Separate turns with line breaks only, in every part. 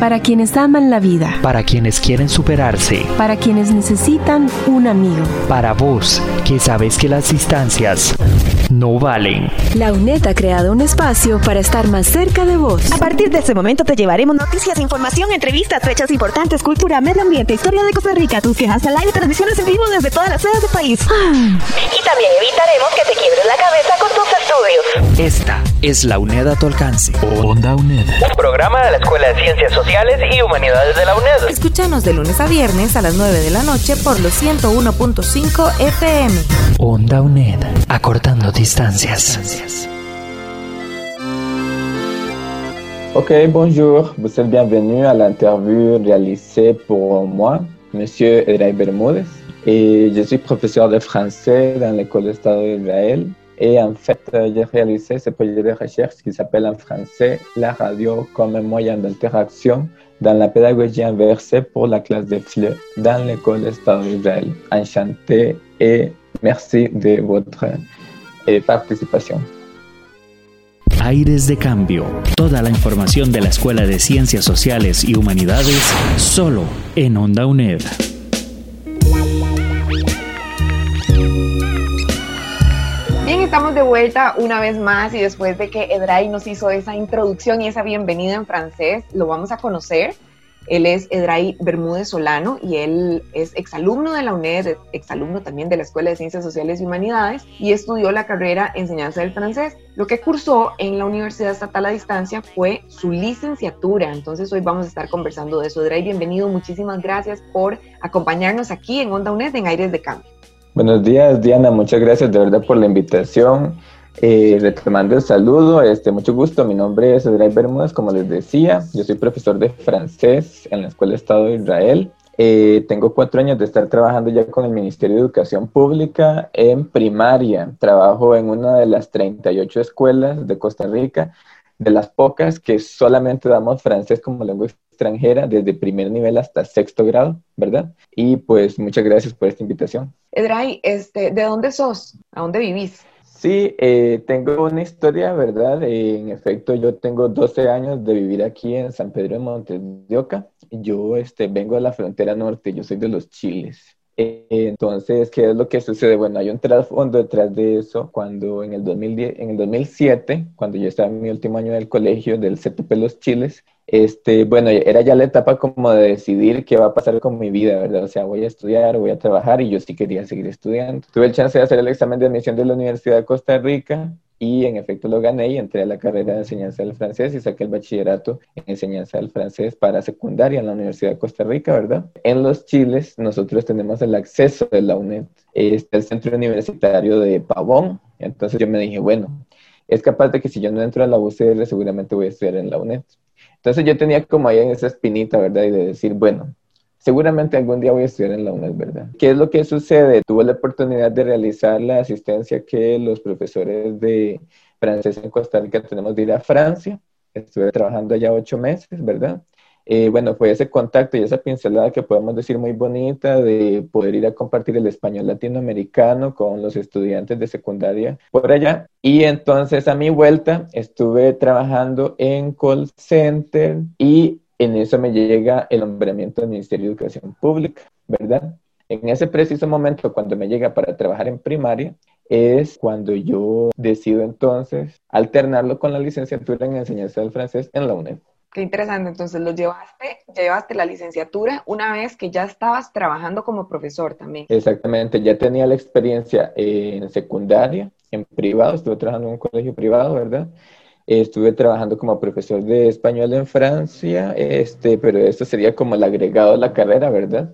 Para quienes aman la vida.
Para quienes quieren superarse.
Para quienes necesitan un amigo.
Para vos, que sabes que las distancias no valen.
La UNED ha creado un espacio para estar más cerca de vos.
A partir de este momento te llevaremos noticias, información, entrevistas, fechas importantes, cultura, medio ambiente, historia de Costa Rica, tus quejas al aire, transmisiones en vivo desde todas las sedes del país.
Ah. Y también evitaremos que te quiebres la cabeza con tus estudios.
Esta es la UNED a tu alcance.
Onda UNED. Un programa de la Escuela de Ciencias Sociales y Humanidades de la UNED.
Escúchanos de lunes a viernes a las 9 de la noche por los 101.5 FM.
Onda UNED. Acortando distancias.
Ok, bonjour. Vous êtes bienvenue à l'interview réalisée pour moi, Monsieur Edray Bermúdez. Et je suis professeur de français dans l'école d'État d'Israël. Et en fait, j'ai réalisé ce projet de recherche qui s'appelle en français la radio comme moyen d'interaction dans la pédagogie inversée pour la classe de FLE dans l'école d'État d'Israël. Enchanté et merci de votre participación.
Aires de Cambio. Toda la información de la Escuela de Ciencias Sociales y Humanidades solo en Onda UNED.
Estamos de vuelta una vez más y después de que Edray nos hizo esa introducción y esa bienvenida en francés, lo vamos a conocer. Él es Edray Bermúdez Solano y él es exalumno de la UNED, exalumno también de la Escuela de Ciencias Sociales y Humanidades y estudió la carrera Enseñanza del Francés. Lo que cursó en la Universidad Estatal a Distancia fue su licenciatura. Entonces hoy vamos a estar conversando de eso. Edray, bienvenido. Muchísimas gracias por acompañarnos aquí en Onda UNED en Aires de Cambio.
Buenos días, Diana. Muchas gracias de verdad por la invitación. Eh, retomando el saludo, este, mucho gusto. Mi nombre es Edray Bermúdez, como les decía. Yo soy profesor de francés en la Escuela de Estado de Israel. Eh, tengo cuatro años de estar trabajando ya con el Ministerio de Educación Pública en primaria. Trabajo en una de las 38 escuelas de Costa Rica, de las pocas que solamente damos francés como lengua extranjera desde primer nivel hasta sexto grado, ¿verdad? Y pues muchas gracias por esta invitación.
Edray, este, ¿de dónde sos? ¿A dónde vivís?
Sí, eh, tengo una historia, ¿verdad? Eh, en efecto, yo tengo 12 años de vivir aquí en San Pedro de Montes de Oca. Yo este, vengo de la frontera norte, yo soy de los Chiles. Eh, entonces, ¿qué es lo que sucede? Bueno, hay un trasfondo detrás de eso. Cuando en el, 2010, en el 2007, cuando yo estaba en mi último año del colegio del CTP Los Chiles, este, bueno, era ya la etapa como de decidir qué va a pasar con mi vida, ¿verdad? O sea, voy a estudiar, voy a trabajar y yo sí quería seguir estudiando. Tuve el chance de hacer el examen de admisión de la Universidad de Costa Rica y en efecto lo gané y entré a la carrera de enseñanza del francés y saqué el bachillerato en enseñanza del francés para secundaria en la Universidad de Costa Rica, ¿verdad? En los Chiles nosotros tenemos el acceso de la UNED, este el centro universitario de Pavón, entonces yo me dije, bueno, es capaz de que si yo no entro a la UCR seguramente voy a estudiar en la UNED. Entonces yo tenía como ahí esa espinita, ¿verdad? Y de decir, bueno, seguramente algún día voy a estudiar en la UNED, ¿verdad? ¿Qué es lo que sucede? Tuve la oportunidad de realizar la asistencia que los profesores de francés en Costa Rica tenemos de ir a Francia. Estuve trabajando allá ocho meses, ¿verdad? Eh, bueno, fue ese contacto y esa pincelada que podemos decir muy bonita de poder ir a compartir el español latinoamericano con los estudiantes de secundaria por allá. Y entonces a mi vuelta estuve trabajando en call center y en eso me llega el nombramiento del Ministerio de Educación Pública, ¿verdad? En ese preciso momento, cuando me llega para trabajar en primaria, es cuando yo decido entonces alternarlo con la licenciatura en enseñanza del francés en la UNED.
Qué interesante. Entonces, lo llevaste, llevaste la licenciatura una vez que ya estabas trabajando como profesor también.
Exactamente, ya tenía la experiencia en secundaria, en privado, estuve trabajando en un colegio privado, ¿verdad? Estuve trabajando como profesor de español en Francia, este, pero esto sería como el agregado de la carrera, ¿verdad?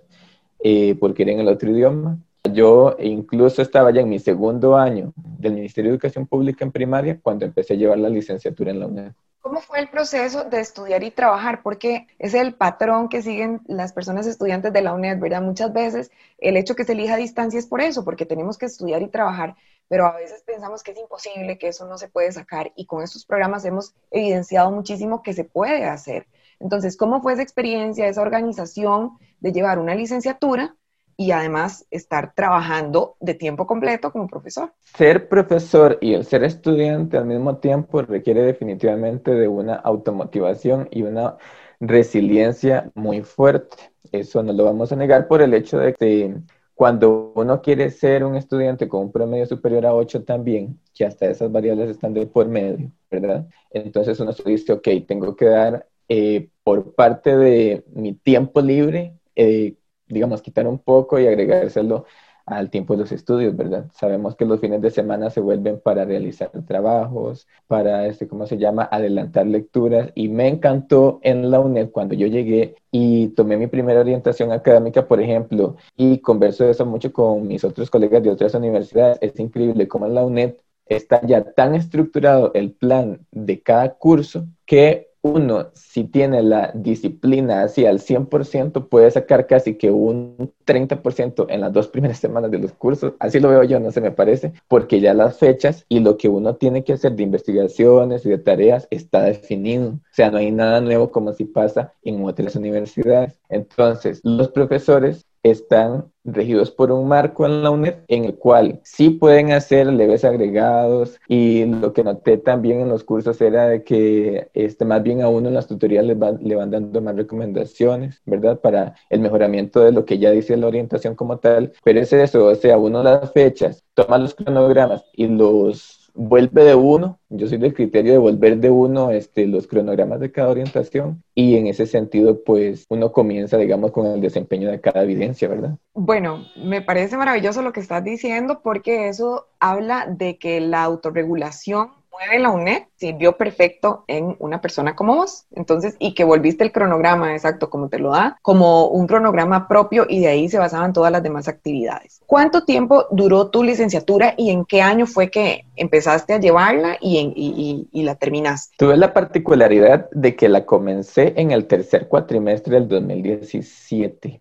Eh, porque era en el otro idioma. Yo incluso estaba ya en mi segundo año del Ministerio de Educación Pública en primaria cuando empecé a llevar la licenciatura en la UNED.
¿Cómo fue el proceso de estudiar y trabajar? Porque es el patrón que siguen las personas estudiantes de la UNED, ¿verdad? Muchas veces el hecho que se elija a distancia es por eso, porque tenemos que estudiar y trabajar, pero a veces pensamos que es imposible, que eso no se puede sacar y con estos programas hemos evidenciado muchísimo que se puede hacer. Entonces, ¿cómo fue esa experiencia, esa organización de llevar una licenciatura y además estar trabajando de tiempo completo como profesor.
Ser profesor y el ser estudiante al mismo tiempo requiere definitivamente de una automotivación y una resiliencia muy fuerte. Eso no lo vamos a negar por el hecho de que cuando uno quiere ser un estudiante con un promedio superior a 8 también, que hasta esas variables están de por medio, ¿verdad? Entonces uno se dice, ok, tengo que dar eh, por parte de mi tiempo libre, eh, digamos, quitar un poco y agregárselo al tiempo de los estudios, ¿verdad? Sabemos que los fines de semana se vuelven para realizar trabajos, para, este, ¿cómo se llama?, adelantar lecturas. Y me encantó en la UNED cuando yo llegué y tomé mi primera orientación académica, por ejemplo, y converso eso mucho con mis otros colegas de otras universidades. Es increíble cómo en la UNED está ya tan estructurado el plan de cada curso que uno, si tiene la disciplina así al 100%, puede sacar casi que un 30% en las dos primeras semanas de los cursos. Así lo veo yo, no se me parece, porque ya las fechas y lo que uno tiene que hacer de investigaciones y de tareas está definido. O sea, no hay nada nuevo como si pasa en otras universidades. Entonces, los profesores están regidos por un marco en la UNED en el cual sí pueden hacer leves agregados y lo que noté también en los cursos era que este, más bien a uno en las tutorías le van, le van dando más recomendaciones, ¿verdad? Para el mejoramiento de lo que ya dice la orientación como tal, pero es eso, o sea, uno las fechas, toma los cronogramas y los vuelve de uno, yo soy del criterio de volver de uno este, los cronogramas de cada orientación y en ese sentido pues uno comienza digamos con el desempeño de cada evidencia, ¿verdad?
Bueno, me parece maravilloso lo que estás diciendo porque eso habla de que la autorregulación mueve la UNED sirvió perfecto en una persona como vos. Entonces, y que volviste el cronograma, exacto, como te lo da, como un cronograma propio y de ahí se basaban todas las demás actividades. ¿Cuánto tiempo duró tu licenciatura y en qué año fue que empezaste a llevarla y, y, la terminaste?
Tuve la particularidad de que la comencé en el tercer cuatrimestre del 2017.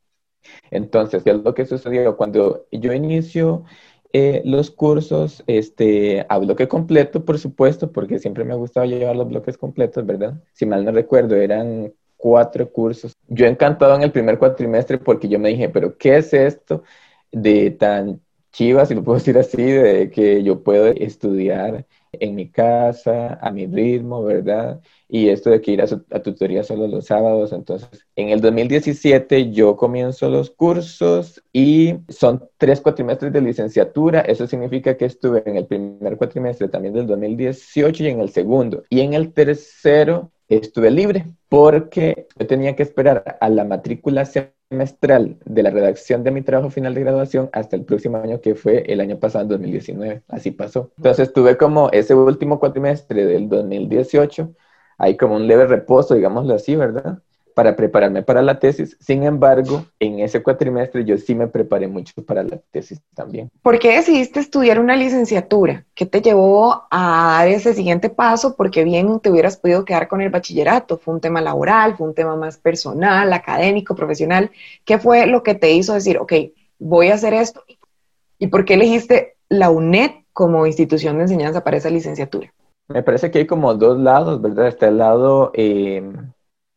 Entonces, ¿qué es lo que sucedió? Cuando yo inicio eh, los cursos este, a bloque completo, por supuesto, porque siempre me ha gustado llevar los bloques completos, ¿verdad? Si mal no recuerdo, eran cuatro cursos. Yo encantado en el primer cuatrimestre porque yo me dije, pero ¿qué es esto de tan chivas, si lo puedo decir así, de que yo puedo estudiar en mi casa, a mi ritmo, ¿verdad? Y esto de que ir a, a, tutoría solo los sábados. Entonces, en el 2017 yo comienzo los cursos y son tres cuatrimestres de licenciatura. Eso significa que estuve en el primer cuatrimestre también del 2018 y en el segundo. Y en el tercero estuve libre porque yo tenía que esperar a la matrícula semestral de la redacción de mi trabajo final de graduación hasta el próximo año que fue el año pasado, 2019. Así pasó. Entonces tuve como ese último cuatrimestre del 2018, hay como un leve reposo, digámoslo así, ¿verdad? Para prepararme para la tesis. Sin embargo, en ese cuatrimestre yo sí me preparé mucho para la tesis también.
¿Por qué decidiste estudiar una licenciatura? ¿Qué te llevó a dar ese siguiente paso? Porque bien te hubieras podido quedar con el bachillerato. ¿Fue un tema laboral? ¿Fue un tema más personal, académico, profesional? ¿Qué fue lo que te hizo decir, ok, voy a hacer esto? ¿Y por qué elegiste la UNED como institución de enseñanza para esa licenciatura?
Me parece que hay como dos lados, ¿verdad? Está el lado... Eh,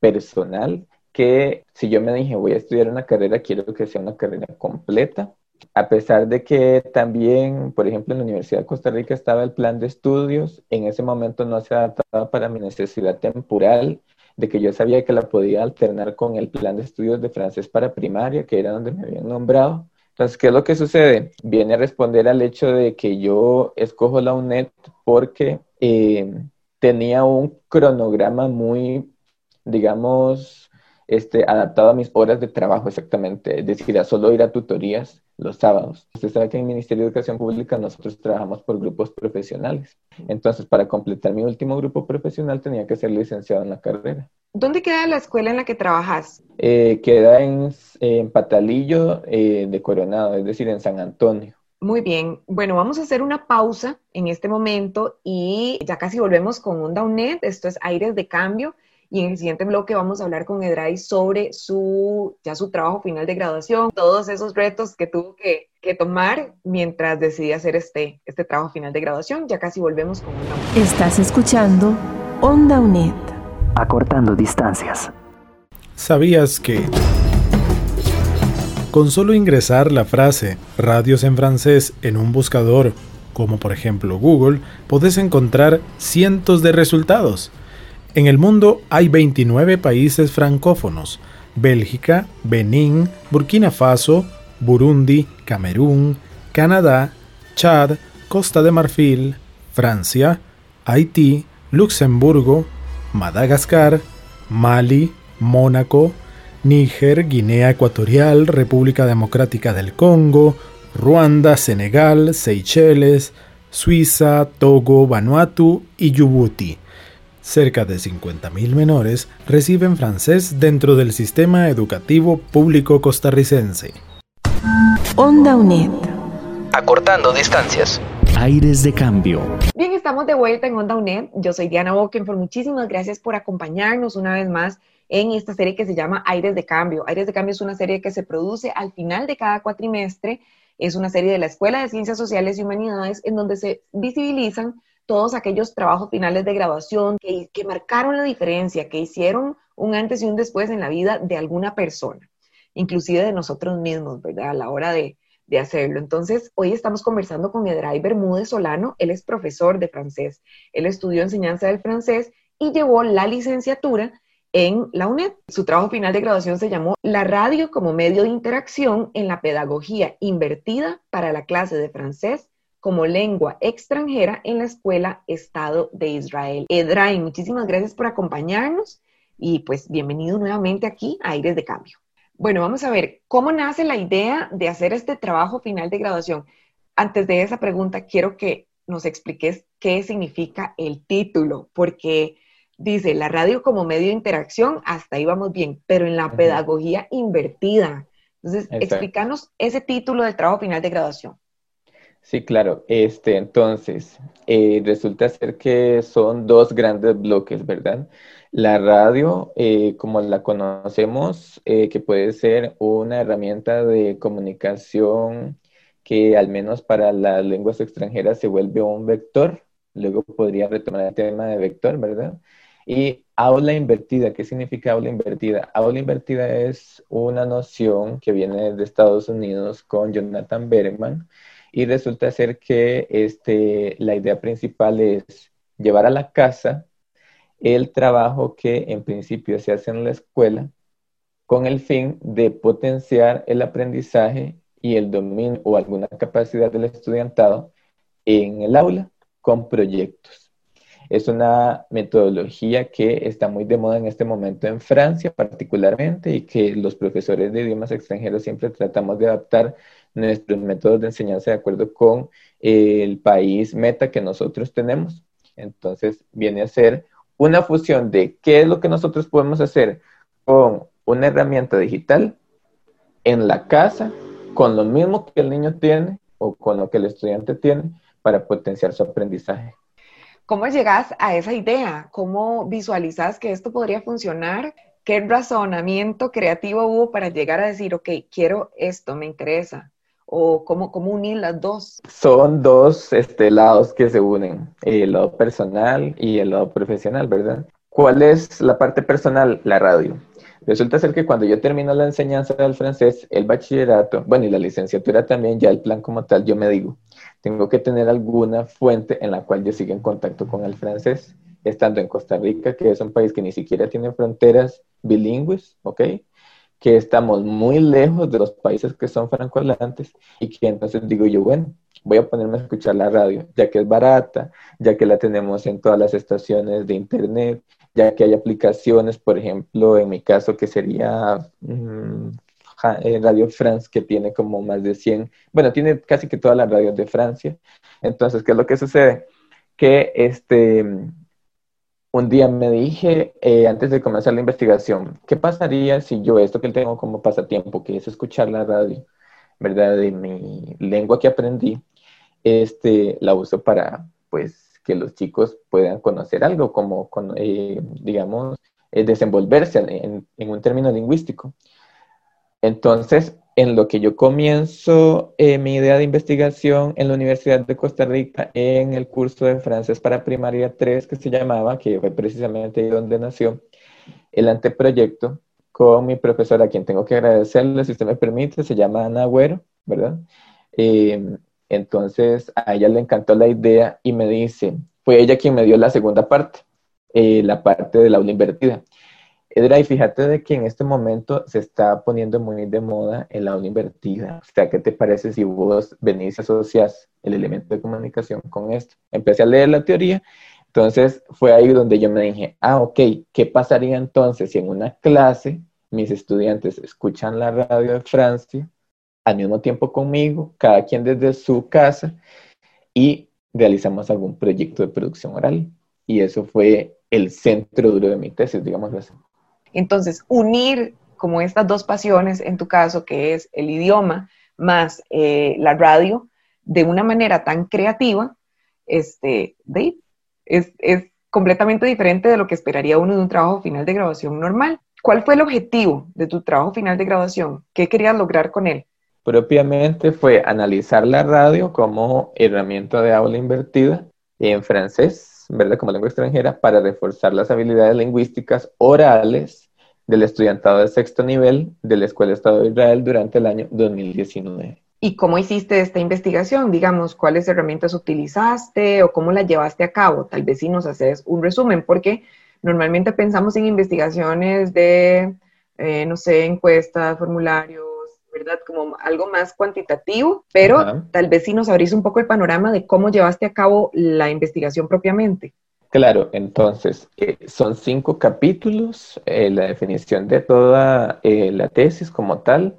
personal que si yo me dije voy a estudiar una carrera, quiero que sea una carrera completa. A pesar de que también, por ejemplo, en la Universidad de Costa Rica estaba el plan de estudios, en ese momento no se adaptaba para mi necesidad temporal, de que yo sabía que la podía alternar con el plan de estudios de francés para primaria, que era donde me habían nombrado. Entonces, ¿qué es lo que sucede? Viene a responder al hecho de que yo escojo la UNED porque eh, tenía un cronograma muy digamos, este, adaptado a mis horas de trabajo exactamente, es decir, a solo ir a tutorías los sábados. Usted sabe que en el Ministerio de Educación Pública nosotros trabajamos por grupos profesionales. Entonces, para completar mi último grupo profesional tenía que ser licenciado en la carrera.
¿Dónde queda la escuela en la que trabajas?
Eh, queda en, en Patalillo eh, de Coronado, es decir, en San Antonio.
Muy bien, bueno, vamos a hacer una pausa en este momento y ya casi volvemos con Onda UNED, esto es Aires de Cambio. Y en el siguiente bloque vamos a hablar con Edray sobre su, ya su trabajo final de graduación, todos esos retos que tuvo que, que tomar mientras decidí hacer este, este trabajo final de graduación. Ya casi volvemos con una.
Estás escuchando Onda UNED.
Acortando distancias.
¿Sabías que... Con solo ingresar la frase radios en francés en un buscador, como por ejemplo Google, podés encontrar cientos de resultados En el mundo hay 29 países francófonos, Bélgica, Benín, Burkina Faso, Burundi, Camerún, Canadá, Chad, Costa de Marfil, Francia, Haití, Luxemburgo, Madagascar, Mali, Mónaco, Níger, Guinea Ecuatorial, República Democrática del Congo, Ruanda, Senegal, Seychelles, Suiza, Togo, Vanuatu y Djibouti. Cerca de 50.000 menores reciben francés dentro del sistema educativo público costarricense.
Onda UNED.
Acortando distancias.
Aires de cambio.
Bien, estamos de vuelta en Onda UNED. Yo soy Diana Bokenford. Muchísimas gracias por acompañarnos una vez más en esta serie que se llama Aires de Cambio. Aires de Cambio es una serie que se produce al final de cada cuatrimestre. Es una serie de la Escuela de Ciencias Sociales y Humanidades en donde se visibilizan todos aquellos trabajos finales de graduación que, que marcaron la diferencia, que hicieron un antes y un después en la vida de alguna persona, inclusive de nosotros mismos, ¿verdad? A la hora de, de hacerlo. Entonces, hoy estamos conversando con Edray Bermúdez Solano. Él es profesor de francés. Él estudió enseñanza del francés y llevó la licenciatura en la UNED. Su trabajo final de graduación se llamó La radio como medio de interacción en la pedagogía invertida para la clase de francés como lengua extranjera en la Escuela Estado de Israel. Edray, muchísimas gracias por acompañarnos y pues bienvenido nuevamente aquí a Aires de Cambio. Bueno, vamos a ver, ¿cómo nace la idea de hacer este trabajo final de graduación? Antes de esa pregunta, quiero que nos expliques qué significa el título, porque dice la radio como medio de interacción, hasta ahí vamos bien, pero en la pedagogía invertida. Entonces, explícanos ese título del trabajo final de graduación.
Sí, claro. Este, entonces, eh, resulta ser que son dos grandes bloques, ¿verdad? La radio, eh, como la conocemos, eh, que puede ser una herramienta de comunicación que al menos para las lenguas extranjeras se vuelve un vector. Luego podría retomar el tema de vector, ¿verdad? Y aula invertida, ¿qué significa aula invertida? Aula invertida es una noción que viene de Estados Unidos con Jonathan Bergman y resulta ser que este, la idea principal es llevar a la casa el trabajo que en principio se hace en la escuela con el fin de potenciar el aprendizaje y el dominio o alguna capacidad del estudiantado en el aula con proyectos. Es una metodología que está muy de moda en este momento en Francia particularmente y que los profesores de idiomas extranjeros siempre tratamos de adaptar nuestros métodos de enseñanza de acuerdo con el país meta que nosotros tenemos. Entonces viene a ser una fusión de qué es lo que nosotros podemos hacer con una herramienta digital en la casa, con lo mismo que el niño tiene o con lo que el estudiante tiene para potenciar su aprendizaje.
¿Cómo llegas a esa idea? ¿Cómo visualizas que esto podría funcionar? ¿Qué razonamiento creativo hubo para llegar a decir, ok, quiero esto, me interesa? ¿O cómo, cómo unir las dos?
Son dos este, lados que se unen, el lado personal y el lado profesional, ¿verdad? ¿Cuál es la parte personal? La radio. Resulta ser que cuando yo termino la enseñanza del francés, el bachillerato, bueno, y la licenciatura también, ya el plan como tal, yo me digo, tengo que tener alguna fuente en la cual yo siga en contacto con el francés, estando en Costa Rica, que es un país que ni siquiera tiene fronteras bilingües, ¿ok? Que estamos muy lejos de los países que son francohablantes y que entonces digo yo, bueno, voy a ponerme a escuchar la radio, ya que es barata, ya que la tenemos en todas las estaciones de internet, ya que hay aplicaciones, por ejemplo, en mi caso que sería mm, eh, Radio France, que tiene como más de 100, bueno, tiene casi que todas las radios de Francia. Entonces, ¿qué es lo que sucede? Que este, un día me dije, eh, antes de comenzar la investigación, ¿qué pasaría si yo esto que tengo como pasatiempo, que es escuchar la radio, ¿verdad? De mi lengua que aprendí, este, la uso para, pues, que los chicos puedan conocer algo, como, eh, digamos, desenvolverse en, un término lingüístico. Entonces, en lo que yo comienzo eh, mi idea de investigación en la Universidad de Costa Rica, en el curso de francés para primaria 3 que se llamaba, que fue precisamente donde nació, el anteproyecto con mi profesora, a quien tengo que agradecerle, si usted me permite, se llama Ana Agüero, ¿verdad? Em, entonces, a ella le encantó la idea y me dice, fue ella quien me dio la segunda parte, eh, la parte del aula invertida. Edra, y fíjate de que en este momento se está poniendo muy de moda el aula invertida. O sea, ¿qué te parece si vos venís y asocias el elemento de comunicación con esto? Empecé a leer la teoría, entonces fue ahí donde yo me dije, ah, ok, ¿qué pasaría entonces si en una clase mis estudiantes escuchan la radio de Francia al mismo tiempo conmigo, cada quien desde su casa, y realizamos algún proyecto de producción oral? Y eso fue el centro duro de mi tesis, digamos así.
Entonces, unir como estas dos pasiones, en tu caso, que es el idioma más eh, la radio, de una manera tan creativa, este, es, es completamente diferente de lo que esperaría uno de un trabajo final de grabación normal. ¿Cuál fue el objetivo de tu trabajo final de graduación? ¿Qué querías lograr con él?
Propiamente fue analizar la radio como herramienta de aula invertida en francés ¿verdad? como lengua extranjera para reforzar las habilidades lingüísticas orales del estudiantado de sexto nivel de la Escuela de Estado de Israel durante el año 2019.
¿Y cómo hiciste esta investigación? Digamos, ¿cuáles herramientas utilizaste o cómo la llevaste a cabo? Tal vez si nos haces un resumen, porque normalmente pensamos en investigaciones de, eh, no sé, encuestas, formularios, ¿verdad? Como algo más cuantitativo, pero tal vez sí nos abrís un poco el panorama de cómo llevaste a cabo la investigación propiamente.
Claro, entonces, eh, son cinco capítulos, eh, la definición de toda eh, la tesis como tal.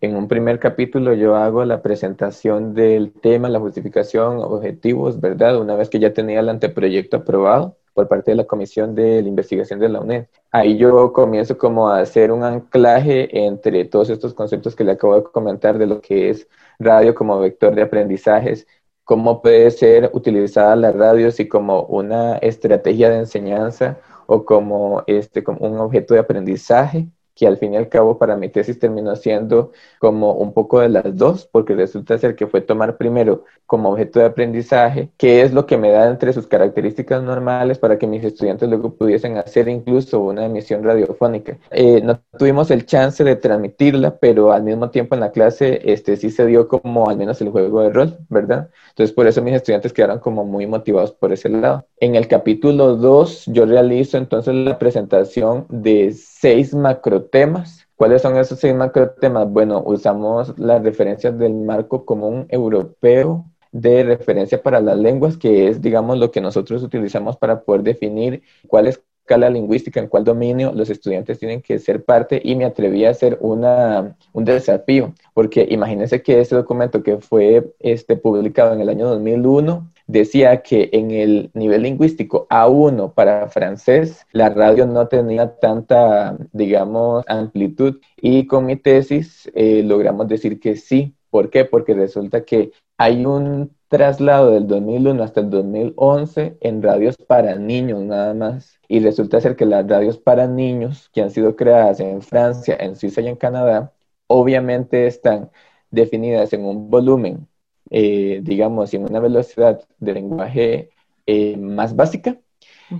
En un primer capítulo yo hago la presentación del tema, la justificación, objetivos, ¿verdad? Una vez que ya tenía el anteproyecto aprobado por parte de la Comisión de la Investigación de la UNED. Ahí yo comienzo como a hacer un anclaje entre todos estos conceptos que le acabo de comentar de lo que es radio como vector de aprendizajes, cómo puede ser utilizada la radio si como una estrategia de enseñanza o como, este, como un objeto de aprendizaje que al fin y al cabo para mi tesis terminó siendo como un poco de las dos, porque resulta ser que fue tomar primero como objeto de aprendizaje, qué es lo que me da entre sus características normales para que mis estudiantes luego pudiesen hacer incluso una emisión radiofónica. Eh, no tuvimos el chance de transmitirla, pero al mismo tiempo en la clase este, sí se dio como al menos el juego de rol, ¿verdad? Entonces por eso mis estudiantes quedaron como muy motivados por ese lado. En el capítulo 2 yo realizo entonces la presentación de seis macrotemas. ¿Cuáles son esos seis macrotemas? Bueno, usamos las referencias del marco común europeo de referencia para las lenguas, que es, digamos, lo que nosotros utilizamos para poder definir cuál escala lingüística, en cuál dominio los estudiantes tienen que ser parte y me atreví a hacer una, un desafío, porque imagínense que ese documento que fue este, publicado en el año 2001 decía que en el nivel lingüístico A1 para francés, la radio no tenía tanta, digamos, amplitud y con mi tesis eh, logramos decir que sí. ¿Por qué? Porque resulta que hay un traslado del 2001 hasta el 2011 en radios para niños nada más. Y resulta ser que las radios para niños que han sido creadas en Francia, en Suiza y en Canadá, obviamente están definidas en un volumen eh, digamos, en una velocidad de lenguaje eh, más básica,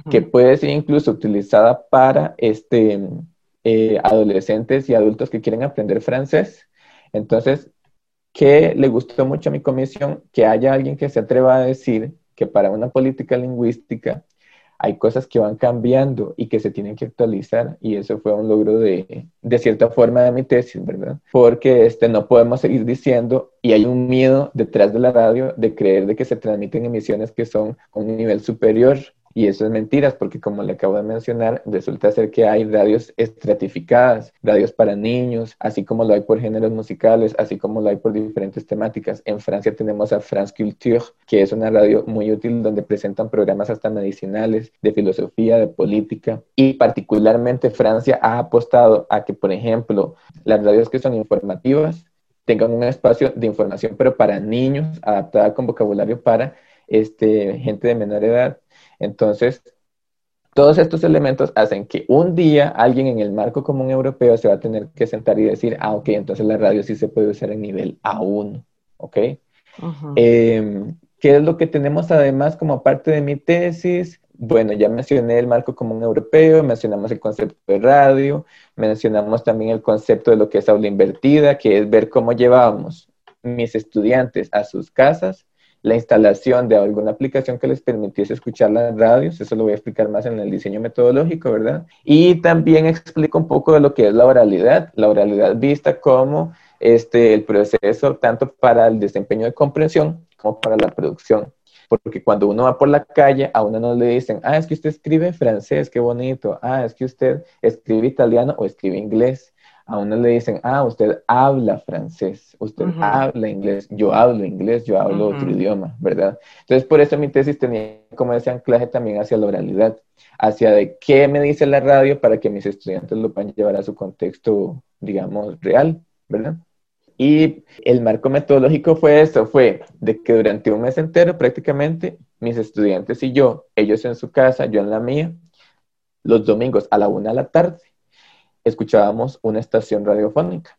que puede ser incluso utilizada para este, eh, adolescentes y adultos que quieren aprender francés. Entonces, ¿qué le gustó mucho a mi comisión? Que haya alguien que se atreva a decir que para una política lingüística hay cosas que van cambiando y que se tienen que actualizar y eso fue un logro de, de cierta forma de mi tesis, ¿verdad? Porque este, no podemos seguir diciendo y hay un miedo detrás de la radio de creer de que se transmiten emisiones que son a un nivel superior y eso es mentiras, porque como le acabo de mencionar, resulta ser que hay radios estratificadas, radios para niños, así como lo hay por géneros musicales, así como lo hay por diferentes temáticas. En Francia tenemos a France Culture, que es una radio muy útil donde presentan programas hasta medicinales, de filosofía, de política. Y particularmente Francia ha apostado a que, por ejemplo, las radios que son informativas tengan un espacio de información, pero para niños, adaptada con vocabulario para este, gente de menor edad entonces, todos estos elementos hacen que un día alguien en el marco común europeo se va a tener que sentar y decir, ah, ok, entonces la radio sí se puede usar en nivel A1, ¿ok? Em, ¿Qué es lo que tenemos además como parte de mi tesis? Bueno, ya mencioné el marco común europeo, mencionamos el concepto de radio, mencionamos también el concepto de lo que es aula invertida, que es ver cómo llevábamos mis estudiantes a sus casas la instalación de alguna aplicación que les permitiese escuchar las radios, eso lo voy a explicar más en el diseño metodológico, ¿verdad? Y también explico un poco de lo que es la oralidad, la oralidad vista como este, el proceso tanto para el desempeño de comprensión como para la producción. Porque cuando uno va por la calle, a uno no le dicen, ah, es que usted escribe francés, qué bonito, ah, es que usted escribe italiano o escribe inglés a uno le dicen, ah, usted habla francés, usted habla inglés, yo hablo inglés, yo hablo otro idioma, ¿verdad? Entonces, por eso mi tesis tenía como ese anclaje también hacia la oralidad, hacia de qué me dice la radio para que mis estudiantes lo puedan llevar a su contexto, digamos, real, ¿verdad? Y el marco metodológico fue eso, fue de que durante un mes entero prácticamente mis estudiantes y yo, ellos en su casa, yo en la mía, los domingos a la una de la tarde, escuchábamos una estación radiofónica.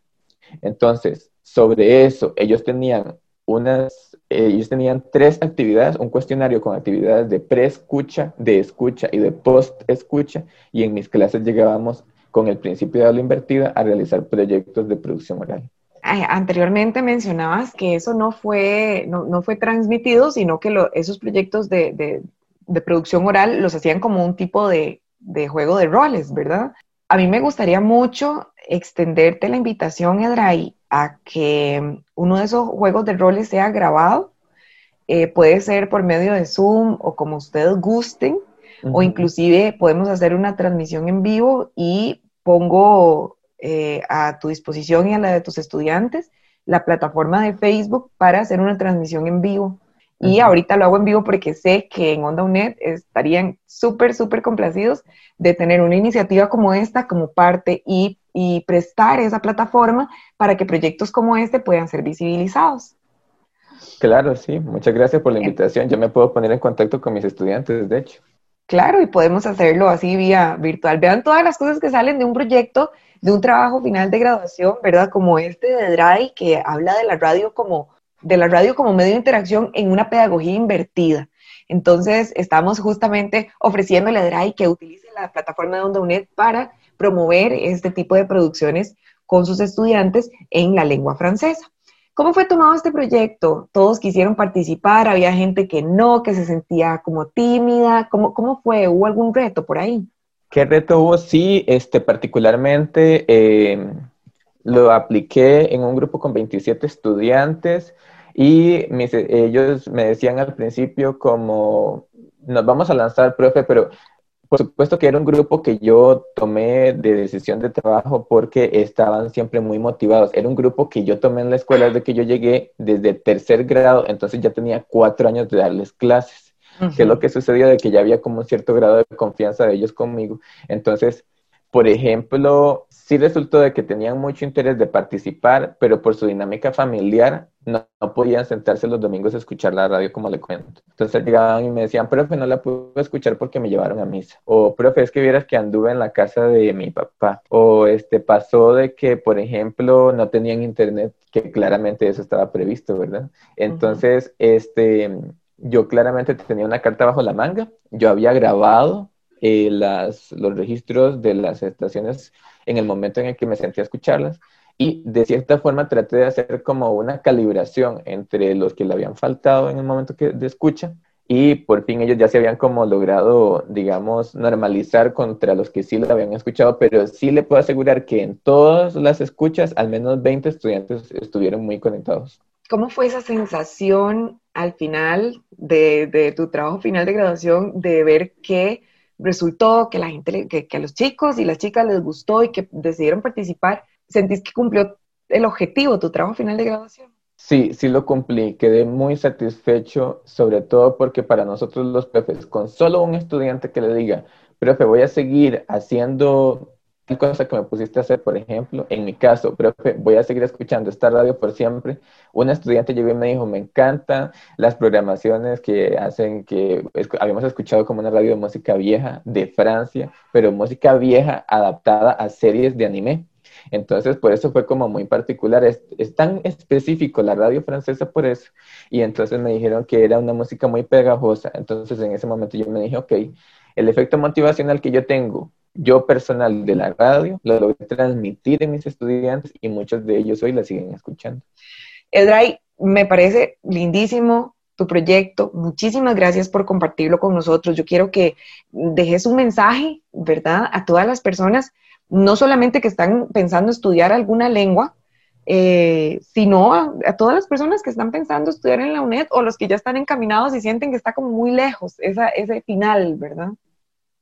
Entonces, sobre eso, ellos tenían unas, ellos tenían tres actividades, un cuestionario con actividades de pre-escucha, de escucha y de post-escucha, y en mis clases llegábamos con el principio de habla invertida a realizar proyectos de producción oral.
Anteriormente mencionabas que eso no fue, no, fue transmitido, sino que esos proyectos de, producción oral los hacían como un tipo de, de juego de roles, ¿verdad? A mí me gustaría mucho extenderte la invitación, Edray, a que uno de esos juegos de roles sea grabado. Eh, puede ser por medio de Zoom o como ustedes gusten, o inclusive podemos hacer una transmisión en vivo y pongo eh, a tu disposición y a la de tus estudiantes la plataforma de Facebook para hacer una transmisión en vivo. Y ahorita lo hago en vivo porque sé que en Onda UNED estarían súper, súper complacidos de tener una iniciativa como esta como parte y, y, prestar esa plataforma para que proyectos como este puedan ser visibilizados.
Claro, sí. Muchas gracias por la invitación. Yo me puedo poner en contacto con mis estudiantes, de hecho.
Claro, y podemos hacerlo así vía virtual. Vean todas las cosas que salen de un proyecto, de un trabajo final de graduación, ¿verdad? Como este de DRAI, que habla de la radio como de la radio como medio de interacción en una pedagogía invertida. Entonces, estamos justamente ofreciéndole a DRAI que utilice la plataforma de Onda UNED para promover este tipo de producciones con sus estudiantes en la lengua francesa. ¿Cómo fue tomado este proyecto? ¿Todos quisieron participar? ¿Había gente que no, que se sentía como tímida? ¿Cómo, cómo fue? ¿Hubo algún reto por ahí?
¿Qué reto hubo? Sí, este, particularmente eh, lo apliqué en un grupo con 27 estudiantes y ellos me decían al principio como, nos vamos a lanzar, profe, pero por supuesto que era un grupo que yo tomé de decisión de trabajo porque estaban siempre muy motivados. Era un grupo que yo tomé en la escuela desde que yo llegué, desde tercer grado, entonces ya tenía cuatro años de darles clases. que es lo que sucedió? De que ya había como un cierto grado de confianza de ellos conmigo. Entonces, por ejemplo, sí resultó de que tenían mucho interés de participar, pero por su dinámica familiar no, podían sentarse los domingos a escuchar la radio como le cuento. Entonces llegaban y me decían, profe, no la pude escuchar porque me llevaron a misa. O, profe, es que vieras que anduve en la casa de mi papá. O, este, pasó de que, por ejemplo, no tenían internet, que claramente eso estaba previsto, ¿verdad? Entonces, este, yo claramente tenía una carta bajo la manga. Yo había grabado eh, las, los registros de las estaciones en el momento en el que me sentí a escucharlas y de cierta forma traté de hacer como una calibración entre los que le habían faltado en el momento que, de escucha y por fin ellos ya se habían como logrado, digamos, normalizar contra los que sí lo habían escuchado, pero sí le puedo asegurar que en todas las escuchas al menos 20 estudiantes estuvieron muy conectados.
¿Cómo fue esa sensación al final de, de tu trabajo final de graduación de ver que resultó que la gente, que, a los chicos y las chicas les gustó y que decidieron participar, ¿sentís que cumplió el objetivo, tu trabajo final de graduación?
Sí, sí lo cumplí. Quedé muy satisfecho, sobre todo porque para nosotros los profes, con solo un estudiante que le diga, profe, voy a seguir haciendo cosa que me pusiste a hacer, por ejemplo, en mi caso, profe, voy a seguir escuchando esta radio por siempre. Un estudiante llegó y me dijo, me encantan las programaciones que hacen que habíamos escuchado como una radio de música vieja de Francia, pero música vieja adaptada a series de anime. Entonces, por eso fue como muy particular. Es, es, tan específico la radio francesa por eso. Y entonces me dijeron que era una música muy pegajosa. Entonces, en ese momento yo me dije, ok, el efecto motivacional que yo tengo yo personal de la radio lo logré transmitir en mis estudiantes y muchos de ellos hoy la siguen escuchando.
Edray, me parece lindísimo tu proyecto. Muchísimas gracias por compartirlo con nosotros. Yo quiero que dejes un mensaje, ¿verdad?, a todas las personas, no solamente que están pensando estudiar alguna lengua, eh, sino a, todas las personas que están pensando estudiar en la UNED o los que ya están encaminados y sienten que está como muy lejos esa, ese final, ¿verdad?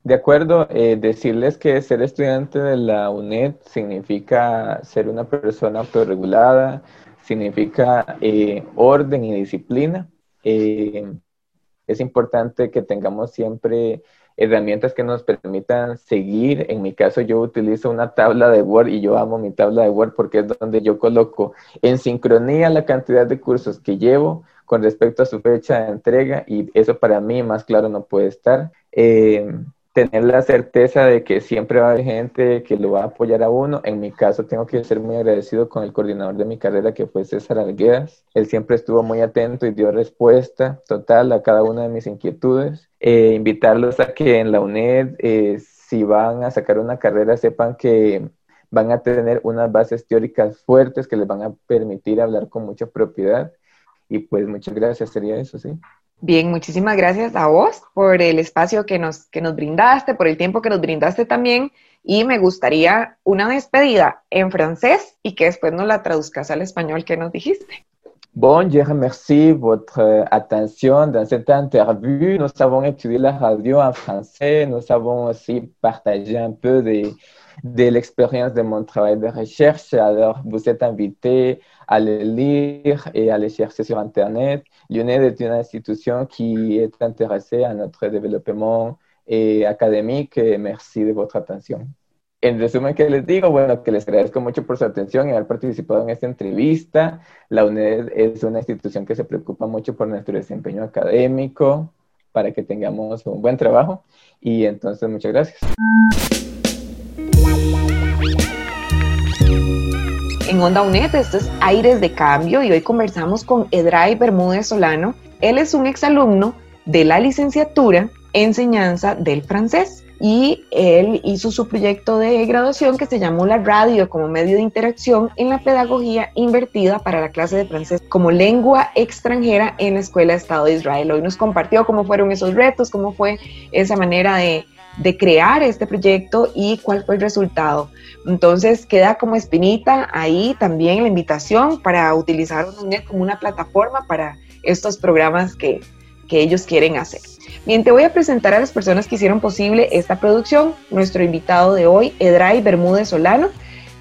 De acuerdo, eh, decirles que ser estudiante de la UNED significa ser una persona autorregulada, significa eh, orden y disciplina. es importante que tengamos siempre herramientas que nos permitan seguir. En mi caso, yo utilizo una tabla de Word y yo amo mi tabla de Word porque es donde yo coloco en sincronía la cantidad de cursos que llevo con respecto a su fecha de entrega y eso para mí más claro no puede estar. Eh, tener la certeza de que siempre va a haber gente que lo va a apoyar a uno. En mi caso, tengo que ser muy agradecido con el coordinador de mi carrera, que fue César Alguedas. Él siempre estuvo muy atento y dio respuesta total a cada una de mis inquietudes. Eh, invitarlos a que en la UNED, eh, si van a sacar una carrera, sepan que van a tener unas bases teóricas fuertes que les van a permitir hablar con mucha propiedad. Y pues muchas gracias, sería eso, sí.
Bien, muchísimas gracias a vos por el espacio que nos, que nos brindaste, por el tiempo que nos brindaste también. Y me gustaría una despedida en francés y que después nos la traduzcas al español que nos dijiste.
Bon, je remercie votre attention dans cette interview. Nous avons étudié la radio en français. Nous avons aussi partagé un peu de, de l'expérience de mon travail de recherche. Alors, vous êtes invité à le lire et à le chercher sur Internet. L'UNED est une institution qui est intéressée à notre développement et académique. Merci de votre atención. En resumen, ¿qué les digo? Bueno, que les agradezco mucho por su atención y haber participado en esta entrevista. La UNED es una institución que se preocupa mucho por nuestro desempeño académico para que tengamos un buen trabajo. Y entonces, muchas gracias.
En Onda UNED. Esto es Aires de Cambio y hoy conversamos con Edray Bermúdez Solano. Él es un exalumno de la licenciatura Enseñanza del Francés y él hizo su proyecto de graduación que se llamó la radio como medio de interacción en la pedagogía invertida para la clase de francés como lengua extranjera en la Escuela Estado de Israel. Hoy nos compartió cómo fueron esos retos, cómo fue esa manera de de crear este proyecto y cuál fue el resultado. Entonces queda como espinita ahí también la invitación para utilizar UNED como una plataforma para estos programas que, ellos quieren hacer. Bien, voy a presentar a las personas que hicieron posible esta producción. Nuestro invitado de hoy, Edray Bermúdez Solano,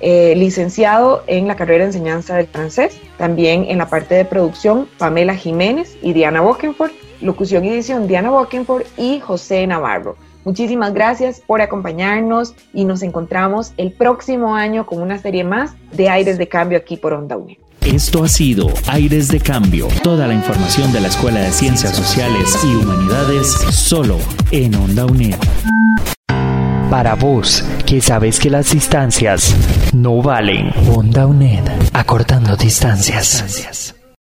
eh, licenciado en la carrera de enseñanza del francés, también en la parte de producción, Pamela Jiménez y Diana Bokenford, locución y edición, Diana Bokenford y José Navarro. Muchísimas gracias por acompañarnos y nos encontramos el próximo año con una serie más de Aires de Cambio aquí por Onda UNED.
Esto ha sido Aires de Cambio, toda la información de la Escuela de Ciencias Sociales y Humanidades solo en Onda UNED. Para vos, que sabes que las distancias no valen, Onda UNED, acortando distancias.